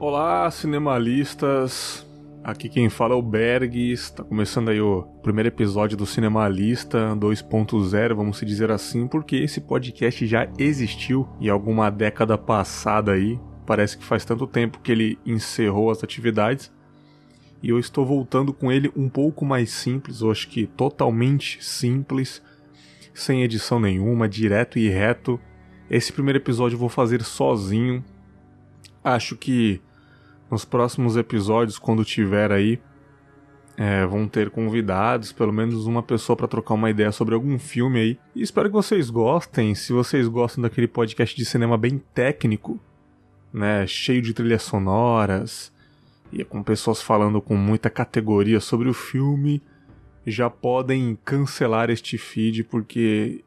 Olá, cinemalistas. Aqui quem fala é o Bergs. Está começando aí o primeiro episódio do Cinemalista 2.0, vamos se dizer assim, porque esse podcast já existiu em alguma década passada aí. Parece que faz tanto tempo que ele encerrou as atividades. E eu estou voltando com ele um pouco mais simples, eu acho que totalmente simples, sem edição nenhuma, direto e reto. Esse primeiro episódio eu vou fazer sozinho. Acho que nos próximos episódios, quando tiver aí, é, vão ter convidados, pelo menos uma pessoa para trocar uma ideia sobre algum filme aí. E espero que vocês gostem. Se vocês gostam daquele podcast de cinema bem técnico, né, cheio de trilhas sonoras e com pessoas falando com muita categoria sobre o filme, já podem cancelar este feed porque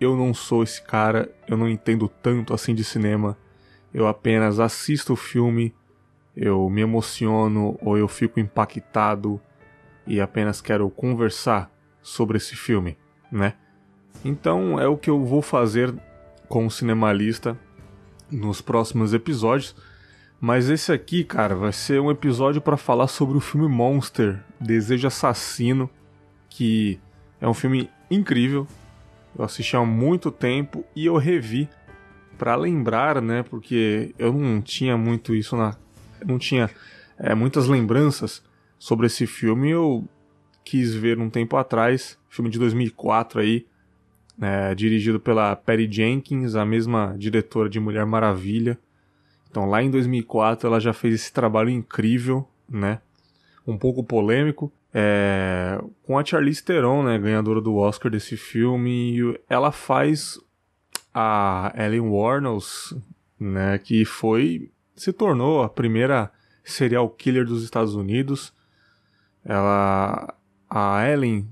eu não sou esse cara, eu não entendo tanto assim de cinema. Eu apenas assisto o filme eu me emociono ou eu fico impactado e apenas quero conversar sobre esse filme, né? Então é o que eu vou fazer com o Cinemalista nos próximos episódios. Mas esse aqui, cara, vai ser um episódio para falar sobre o filme Monster, Desejo Assassino, que é um filme incrível. Eu assisti há muito tempo e eu revi para lembrar, né? Porque eu não tinha muito isso na não tinha é, muitas lembranças sobre esse filme. Eu quis ver um tempo atrás, filme de 2004 aí, é, dirigido pela Patty Jenkins, a mesma diretora de Mulher Maravilha. Então lá em 2004 ela já fez esse trabalho incrível, né? Um pouco polêmico, é, com a Charlize Theron, né, ganhadora do Oscar desse filme. Ela faz a Ellen Warnos, né, que foi se tornou a primeira serial killer dos Estados Unidos. Ela, a Ellen,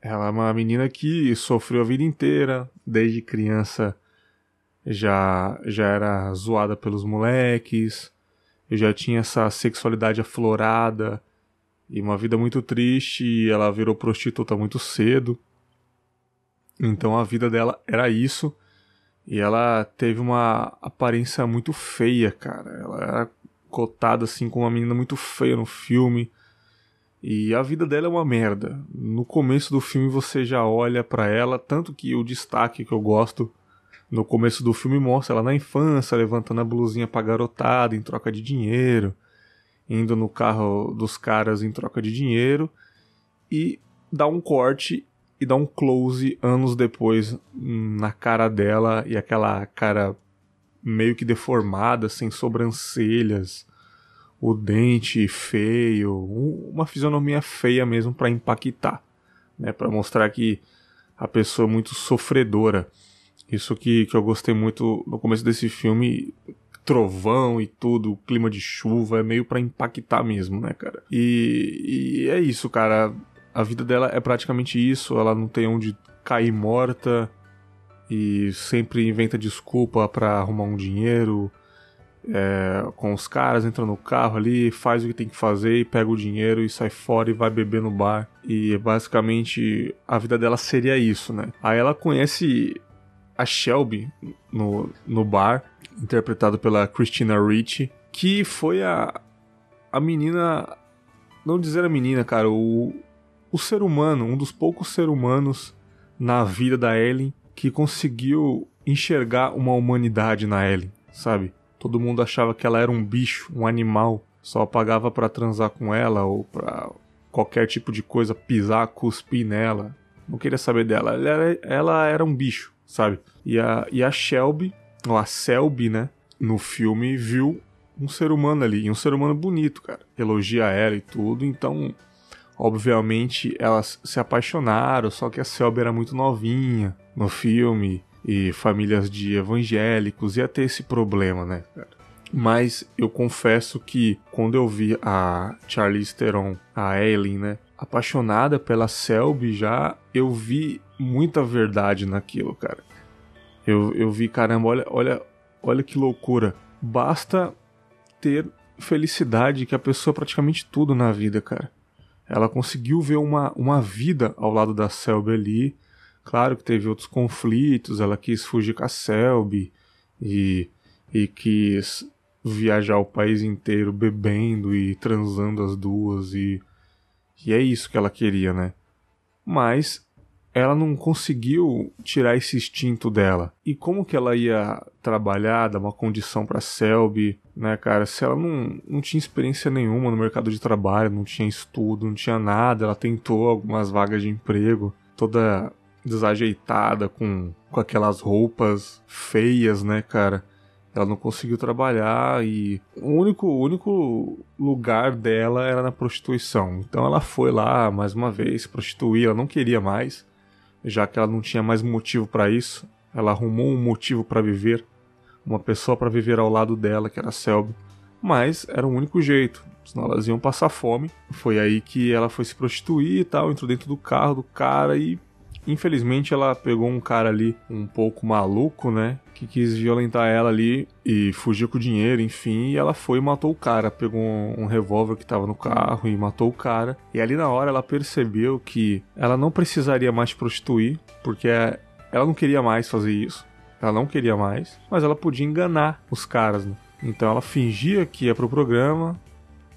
ela é uma menina que sofreu a vida inteira, desde criança já já era zoada pelos moleques, já tinha essa sexualidade aflorada e uma vida muito triste, e ela virou prostituta muito cedo. Então a vida dela era isso. E ela teve uma aparência muito feia, cara. Ela era cotada assim como uma menina muito feia no filme. E a vida dela é uma merda. No começo do filme você já olha para ela, tanto que o destaque que eu gosto no começo do filme mostra ela na infância, levantando a blusinha pra garotada em troca de dinheiro, indo no carro dos caras em troca de dinheiro, e dá um corte e dá um close anos depois na cara dela e aquela cara meio que deformada, sem sobrancelhas, o dente feio, uma fisionomia feia mesmo para impactar, né, para mostrar que a pessoa é muito sofredora. Isso que, que eu gostei muito no começo desse filme, trovão e tudo, clima de chuva, é meio para impactar mesmo, né, cara? E, e é isso, cara a vida dela é praticamente isso, ela não tem onde cair morta e sempre inventa desculpa para arrumar um dinheiro é, com os caras, entra no carro ali, faz o que tem que fazer e pega o dinheiro e sai fora e vai beber no bar. E basicamente a vida dela seria isso, né? Aí ela conhece a Shelby no, no bar, interpretado pela Christina Ricci, que foi a, a menina. Não dizer a menina, cara, o, o ser humano, um dos poucos seres humanos na vida da Ellen que conseguiu enxergar uma humanidade na Ellen, sabe? Todo mundo achava que ela era um bicho, um animal, só pagava para transar com ela ou para qualquer tipo de coisa, pisar, cuspir nela. Não queria saber dela. Ela era, ela era um bicho, sabe? E a, e a Shelby, ou a Selby, né? No filme, viu um ser humano ali, e um ser humano bonito, cara. Elogia ela e tudo, então Obviamente elas se apaixonaram, só que a Selby era muito novinha no filme e famílias de evangélicos ia ter esse problema, né? Mas eu confesso que quando eu vi a Charlize Theron, a Ellen, né, apaixonada pela Selby já, eu vi muita verdade naquilo, cara. Eu, eu vi, caramba, olha, olha, olha que loucura. Basta ter felicidade que a pessoa praticamente tudo na vida, cara ela conseguiu ver uma, uma vida ao lado da Selby ali. Claro que teve outros conflitos, ela quis fugir com a Selby e, e quis viajar o país inteiro bebendo e transando as duas e e é isso que ela queria, né? Mas ela não conseguiu tirar esse instinto dela. E como que ela ia trabalhar, dar uma condição para Selby, né, cara? Se ela não, não tinha experiência nenhuma no mercado de trabalho, não tinha estudo, não tinha nada, ela tentou algumas vagas de emprego, toda desajeitada, com, com aquelas roupas feias, né, cara? Ela não conseguiu trabalhar e o único, o único lugar dela era na prostituição. Então ela foi lá mais uma vez prostituir, ela não queria mais já que ela não tinha mais motivo para isso, ela arrumou um motivo para viver, uma pessoa para viver ao lado dela, que era Selby, mas era o único jeito, senão elas iam passar fome. Foi aí que ela foi se prostituir e tal, entrou dentro do carro do cara e infelizmente ela pegou um cara ali um pouco maluco, né? que quis violentar ela ali e fugiu com o dinheiro, enfim, e ela foi e matou o cara. Pegou um, um revólver que tava no carro e matou o cara. E ali na hora ela percebeu que ela não precisaria mais prostituir, porque ela não queria mais fazer isso. Ela não queria mais, mas ela podia enganar os caras, né? Então ela fingia que ia pro programa,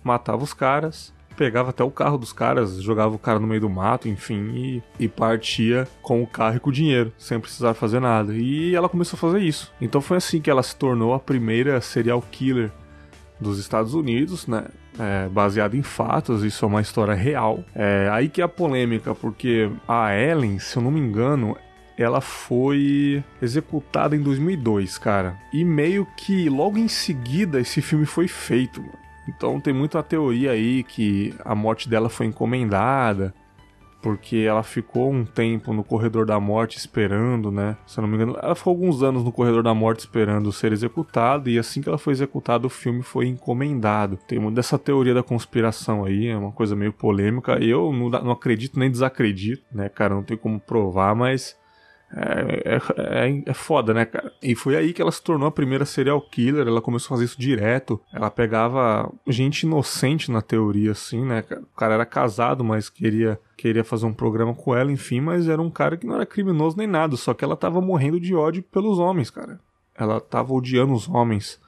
matava os caras pegava até o carro dos caras, jogava o cara no meio do mato, enfim, e, e partia com o carro e com o dinheiro, sem precisar fazer nada. E ela começou a fazer isso. Então foi assim que ela se tornou a primeira serial killer dos Estados Unidos, né? É, baseado em fatos, isso é uma história real. É aí que é a polêmica, porque a Ellen, se eu não me engano, ela foi executada em 2002, cara. E meio que logo em seguida esse filme foi feito, mano. Então tem muita teoria aí que a morte dela foi encomendada, porque ela ficou um tempo no corredor da morte esperando, né? Se eu não me engano, ela ficou alguns anos no corredor da morte esperando ser executada, e assim que ela foi executada, o filme foi encomendado. Tem muito dessa teoria da conspiração aí, é uma coisa meio polêmica. Eu não acredito nem desacredito, né, cara? Não tem como provar, mas é, é, é, é, foda, né, cara? E foi aí que ela se tornou a primeira serial killer. Ela começou a fazer isso direto. Ela pegava gente inocente na teoria, assim, né? O cara era casado, mas queria, queria fazer um programa com ela, enfim, mas era um cara que não era criminoso nem nada. Só que ela tava morrendo de ódio pelos homens, cara. Ela tava odiando os homens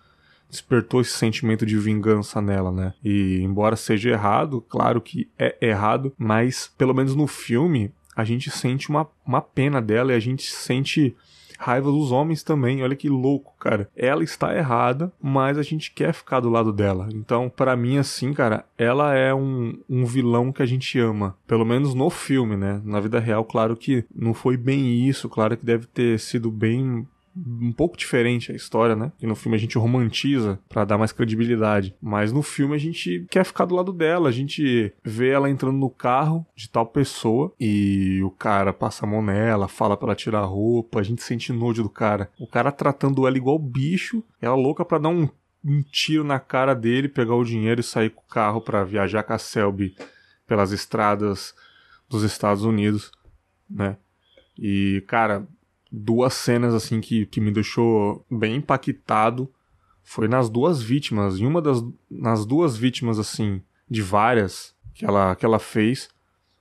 despertou esse sentimento de vingança nela, né? E embora seja errado, claro que é errado, mas pelo menos no filme a gente sente uma, uma pena dela e a gente sente raiva dos homens também. Olha que louco, cara. Ela está errada, mas a gente quer ficar do lado dela. Então, para mim, assim, cara, ela é um, um vilão que a gente ama. Pelo menos no filme, né? Na vida real, claro que não foi bem isso. Claro que deve ter sido bem um pouco diferente a história, né? E no filme a gente romantiza para dar mais credibilidade. Mas no filme a gente quer ficar do lado dela. A gente vê ela entrando no carro de tal pessoa e o cara passa a mão nela, fala para ela tirar a roupa. A gente sente nojo do cara. O cara tratando ela igual bicho. Ela louca para dar um, um tiro na cara dele, pegar o dinheiro e sair com o carro para viajar com a Selby pelas estradas dos Estados Unidos, né? E, cara, duas cenas assim que, que me deixou bem impactado foi nas duas vítimas. Em uma das nas duas vítimas assim de várias que ela que ela fez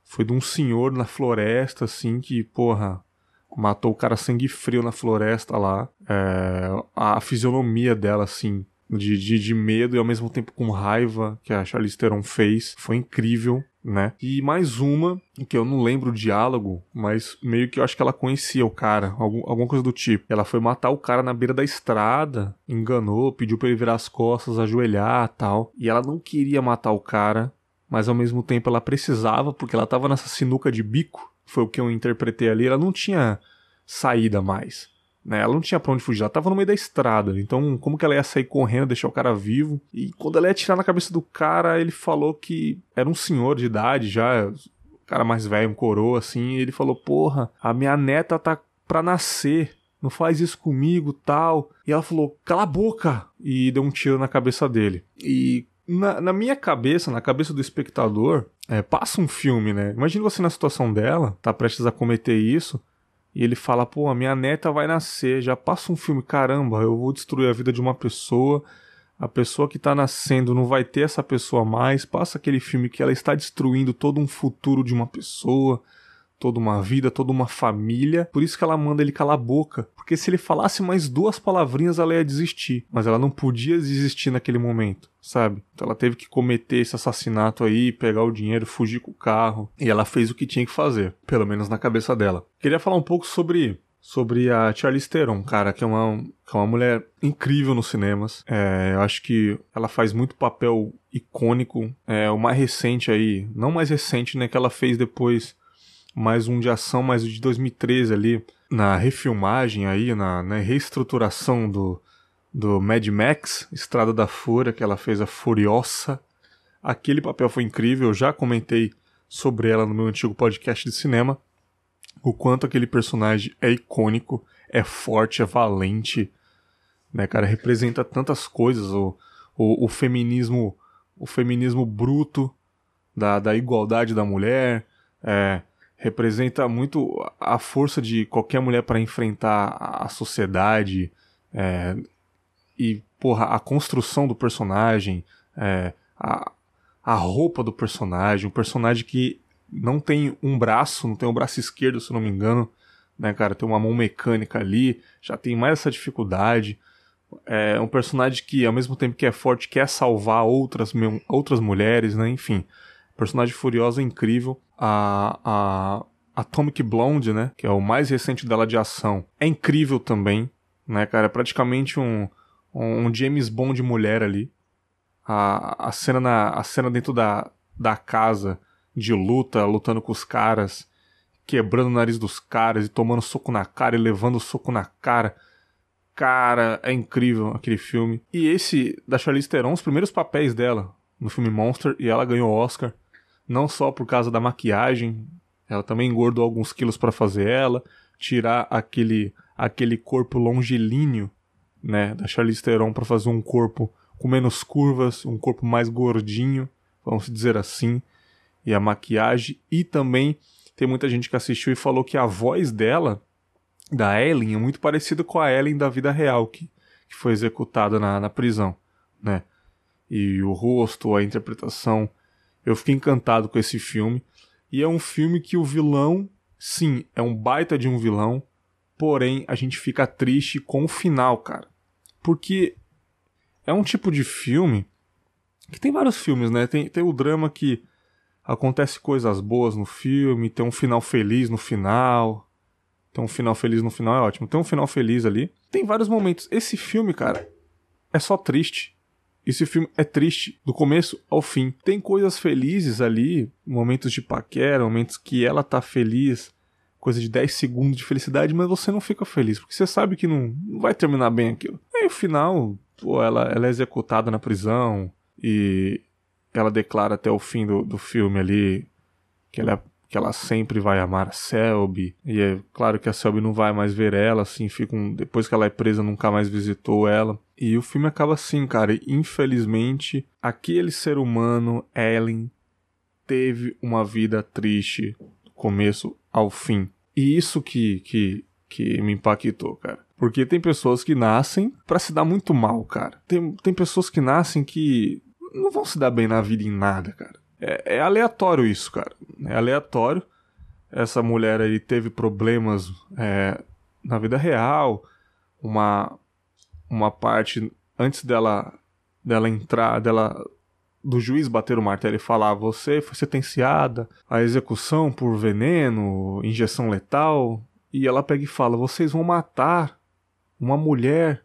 foi de um senhor na floresta assim que porra matou o cara sangue frio na floresta lá. É, a fisionomia dela assim de, de, de, medo e ao mesmo tempo com raiva que a Charlize Theron fez. Foi incrível, né? E mais uma, que eu não lembro o diálogo, mas meio que eu acho que ela conhecia o cara, algum, alguma coisa do tipo. Ela foi matar o cara na beira da estrada, enganou, pediu pra ele virar as costas, ajoelhar tal. E ela não queria matar o cara, mas ao mesmo tempo ela precisava, porque ela tava nessa sinuca de bico. Foi o que eu interpretei ali. Ela não tinha saída mais. Né? Ela não tinha pra onde fugir, ela tava no meio da estrada. Então, como que ela ia sair correndo, deixar o cara vivo? E quando ela ia atirar na cabeça do cara, ele falou que era um senhor de idade já, cara mais velho, um coroa, assim. Ele falou: Porra, a minha neta tá pra nascer. Não faz isso comigo, tal. E ela falou: Cala a boca! E deu um tiro na cabeça dele. E na, na, minha cabeça, na cabeça do espectador, é, passa um filme, né? Imagina você na situação dela, tá prestes a cometer isso, e ele fala: pô, a minha neta vai nascer, já passa um filme, caramba, eu vou destruir a vida de uma pessoa, a pessoa que está nascendo não vai ter essa pessoa mais, passa aquele filme que ela está destruindo todo um futuro de uma pessoa, toda uma vida, toda uma família. Por isso que ela manda ele calar a boca. Porque se ele falasse mais duas palavrinhas, ela ia desistir. Mas ela não podia desistir naquele momento, sabe? Então ela teve que cometer esse assassinato aí, pegar o dinheiro, fugir com o carro. E ela fez o que tinha que fazer, pelo menos na cabeça dela. Queria falar um pouco sobre sobre a Charlize Theron, cara, que é uma, que é uma mulher incrível nos cinemas. É, eu acho que ela faz muito papel icônico. É, o mais recente aí, não mais recente, né, que ela fez depois mais um de ação, mais o de 2013 ali, na refilmagem aí, na, na reestruturação do, do Mad Max, Estrada da Fúria, que ela fez a Furiosa. Aquele papel foi incrível, eu já comentei sobre ela no meu antigo podcast de cinema. O quanto aquele personagem é icônico, é forte, é valente, né, cara? Representa tantas coisas, o, o, o feminismo o feminismo bruto da, da igualdade da mulher, é, representa muito a força de qualquer mulher para enfrentar a sociedade é, e porra, a construção do personagem, é, a, a roupa do personagem, um personagem que não tem um braço, não tem o um braço esquerdo, se não me engano, né, cara, tem uma mão mecânica ali, já tem mais essa dificuldade. É um personagem que, ao mesmo tempo que é forte, quer salvar outras, outras mulheres, né, enfim. Personagem furiosa incrível a, a Atomic Blonde, né? Que é o mais recente dela de ação. É incrível também, né, cara? É praticamente um, um James Bond mulher ali. A, a, cena na, a cena dentro da, da casa de luta, lutando com os caras, quebrando o nariz dos caras e tomando soco na cara e levando soco na cara. Cara, é incrível aquele filme. E esse da Charlize Theron, os primeiros papéis dela no filme Monster, e ela ganhou Oscar não só por causa da maquiagem, ela também engordou alguns quilos para fazer ela, tirar aquele aquele corpo longilíneo, né, da Charlize Theron para fazer um corpo com menos curvas, um corpo mais gordinho, vamos dizer assim, e a maquiagem e também tem muita gente que assistiu e falou que a voz dela da Ellen é muito parecida com a Ellen da vida real que, que foi executada na, na prisão, né? E o rosto, a interpretação eu fiquei encantado com esse filme. E é um filme que o vilão, sim, é um baita de um vilão. Porém, a gente fica triste com o final, cara. Porque é um tipo de filme que tem vários filmes, né? Tem, tem o drama que acontece coisas boas no filme, tem um final feliz no final. Tem um final feliz no final, é ótimo. Tem um final feliz ali. Tem vários momentos. Esse filme, cara, é só triste. Esse filme é triste do começo ao fim. Tem coisas felizes ali, momentos de paquera, momentos que ela tá feliz, coisa de 10 segundos de felicidade, mas você não fica feliz, porque você sabe que não, não vai terminar bem aquilo. Aí o final, pô, ela, ela é executada na prisão e ela declara até o fim do, do filme ali que ela é que ela sempre vai amar a Selby. E é claro que a Selby não vai mais ver ela, assim, fica um... depois que ela é presa, nunca mais visitou ela. E o filme acaba assim, cara. Infelizmente, aquele ser humano, Ellen, teve uma vida triste do começo ao fim. E isso que, que, que me impactou, cara. Porque tem pessoas que nascem para se dar muito mal, cara. Tem, tem pessoas que nascem que não vão se dar bem na vida em nada, cara. É, é aleatório isso, cara. É aleatório. Essa mulher aí teve problemas é, na vida real. Uma, uma parte antes dela dela entrar, dela do juiz bater o martelo e falar: você foi sentenciada à execução por veneno, injeção letal. E ela pega e fala: vocês vão matar uma mulher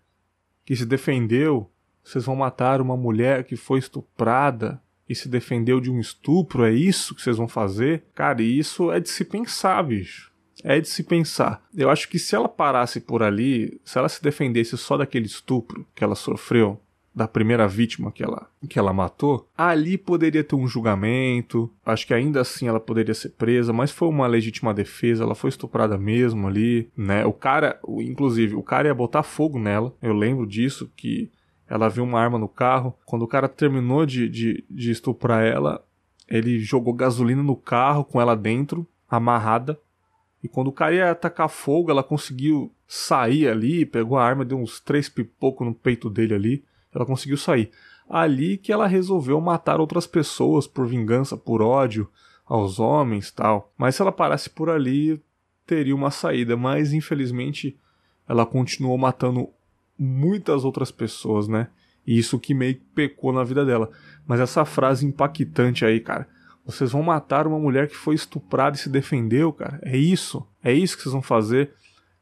que se defendeu, vocês vão matar uma mulher que foi estuprada e se defendeu de um estupro, é isso que vocês vão fazer? Cara, isso é de se pensar, bicho. É de se pensar. Eu acho que se ela parasse por ali, se ela se defendesse só daquele estupro que ela sofreu, da primeira vítima que ela, que ela matou, ali poderia ter um julgamento. Acho que ainda assim ela poderia ser presa, mas foi uma legítima defesa, ela foi estuprada mesmo ali, né? O cara, inclusive, o cara ia botar fogo nela. Eu lembro disso que ela viu uma arma no carro. Quando o cara terminou de, de, de estuprar ela, ele jogou gasolina no carro com ela dentro, amarrada. E quando o cara ia atacar fogo, ela conseguiu sair ali, pegou a arma, deu uns três pipocos no peito dele ali. Ela conseguiu sair. Ali que ela resolveu matar outras pessoas por vingança, por ódio, aos homens tal. Mas se ela parasse por ali, teria uma saída. Mas infelizmente ela continuou matando muitas outras pessoas, né? E isso que meio que pecou na vida dela. Mas essa frase impactante aí, cara. Vocês vão matar uma mulher que foi estuprada e se defendeu, cara. É isso. É isso que vocês vão fazer.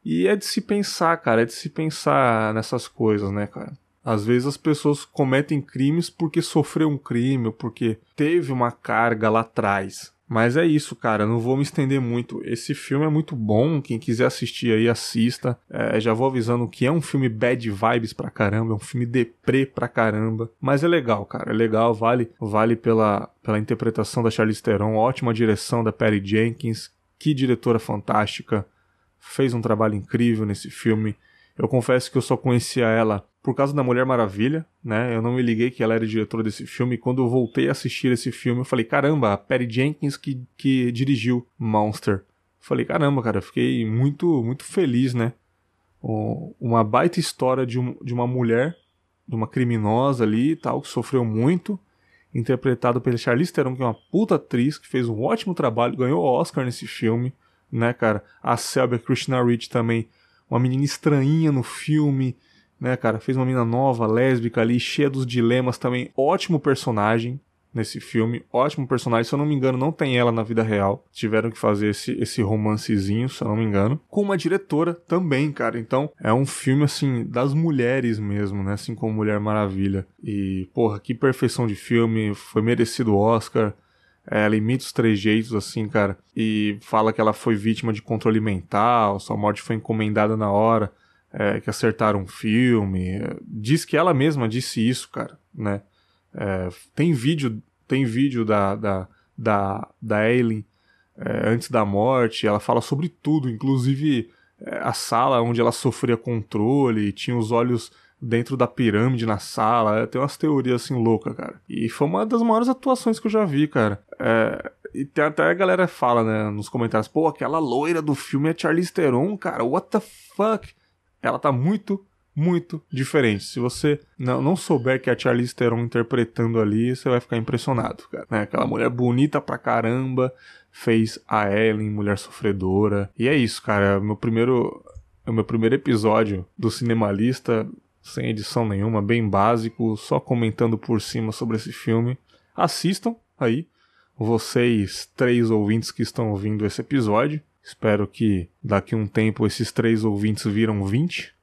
E é de se pensar, cara. É de se pensar nessas coisas, né, cara? Às vezes as pessoas cometem crimes porque sofreu um crime porque teve uma carga lá atrás. Mas é isso, cara. Não vou me estender muito. Esse filme é muito bom. Quem quiser assistir aí, assista. É, já vou avisando que é um filme bad vibes pra caramba. É um filme deprê pra caramba. Mas é legal, cara. É legal. Vale, vale pela, pela interpretação da Charlize Theron. Ótima direção da Perry Jenkins. Que diretora fantástica. Fez um trabalho incrível nesse filme. Eu confesso que eu só conhecia ela por causa da Mulher Maravilha, né? Eu não me liguei que ela era diretora desse filme. E quando eu voltei a assistir esse filme, eu falei, caramba, a Perry Jenkins que, que dirigiu Monster. falei, caramba, cara, fiquei muito, muito feliz, né? uma baita história de, um, de uma mulher, de uma criminosa ali e tal, que sofreu muito, interpretado pela Charlize Theron, que é uma puta atriz, que fez um ótimo trabalho, ganhou o Oscar nesse filme, né, cara? A Selby Christina Rich também, uma menina estranhinha no filme, né, cara? Fez uma mina nova, lésbica ali, cheia dos dilemas também. Ótimo personagem nesse filme, ótimo personagem. Se eu não me engano, não tem ela na vida real. Tiveram que fazer esse, esse romancezinho, se eu não me engano. Com uma diretora também, cara. Então, é um filme, assim, das mulheres mesmo, né? Assim como Mulher Maravilha. E, porra, que perfeição de filme. Foi merecido o Oscar. É, ela imita os trejeitos, assim, cara. E fala que ela foi vítima de controle mental, sua morte foi encomendada na hora é, que acertaram um filme. Diz que ela mesma disse isso, cara, né? É, tem vídeo, tem vídeo da, da, da, da Aileen é, antes da morte, ela fala sobre tudo, inclusive é, a sala onde ela sofria controle, tinha os olhos dentro da pirâmide na sala, é, tem umas teorias assim loucas, cara. E foi uma das maiores atuações que eu já vi, cara. É, e tem, até a galera fala, né, nos comentários, pô, aquela loira do filme é Charlize Theron, cara, what the fuck? ela tá muito, muito diferente. Se você não, não souber que é a Charlize Theron interpretando ali, você vai ficar impressionado, cara. Né? Aquela mulher bonita pra caramba, fez a Ellen, mulher sofredora. E é isso, cara. É meu primeiro, é meu primeiro episódio do Cinemalista, sem edição nenhuma, bem básico, só comentando por cima sobre esse filme. Assistam aí, vocês três ouvintes que estão ouvindo esse episódio. Espero que daqui um tempo esses três ouvintes viram 20.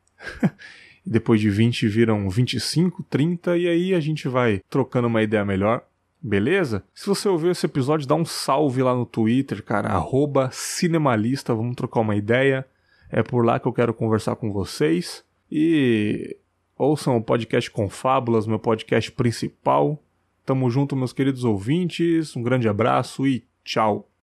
e depois de 20 viram 25, 30 e aí a gente vai trocando uma ideia melhor. Beleza? Se você ouviu esse episódio, dá um salve lá no Twitter, cara, arroba cinemalista, vamos trocar uma ideia. É por lá que eu quero conversar com vocês. E ouçam o podcast Confábulas, meu podcast principal. Tamo junto, meus queridos ouvintes. Um grande abraço e tchau.